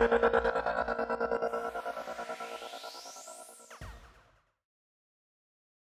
you.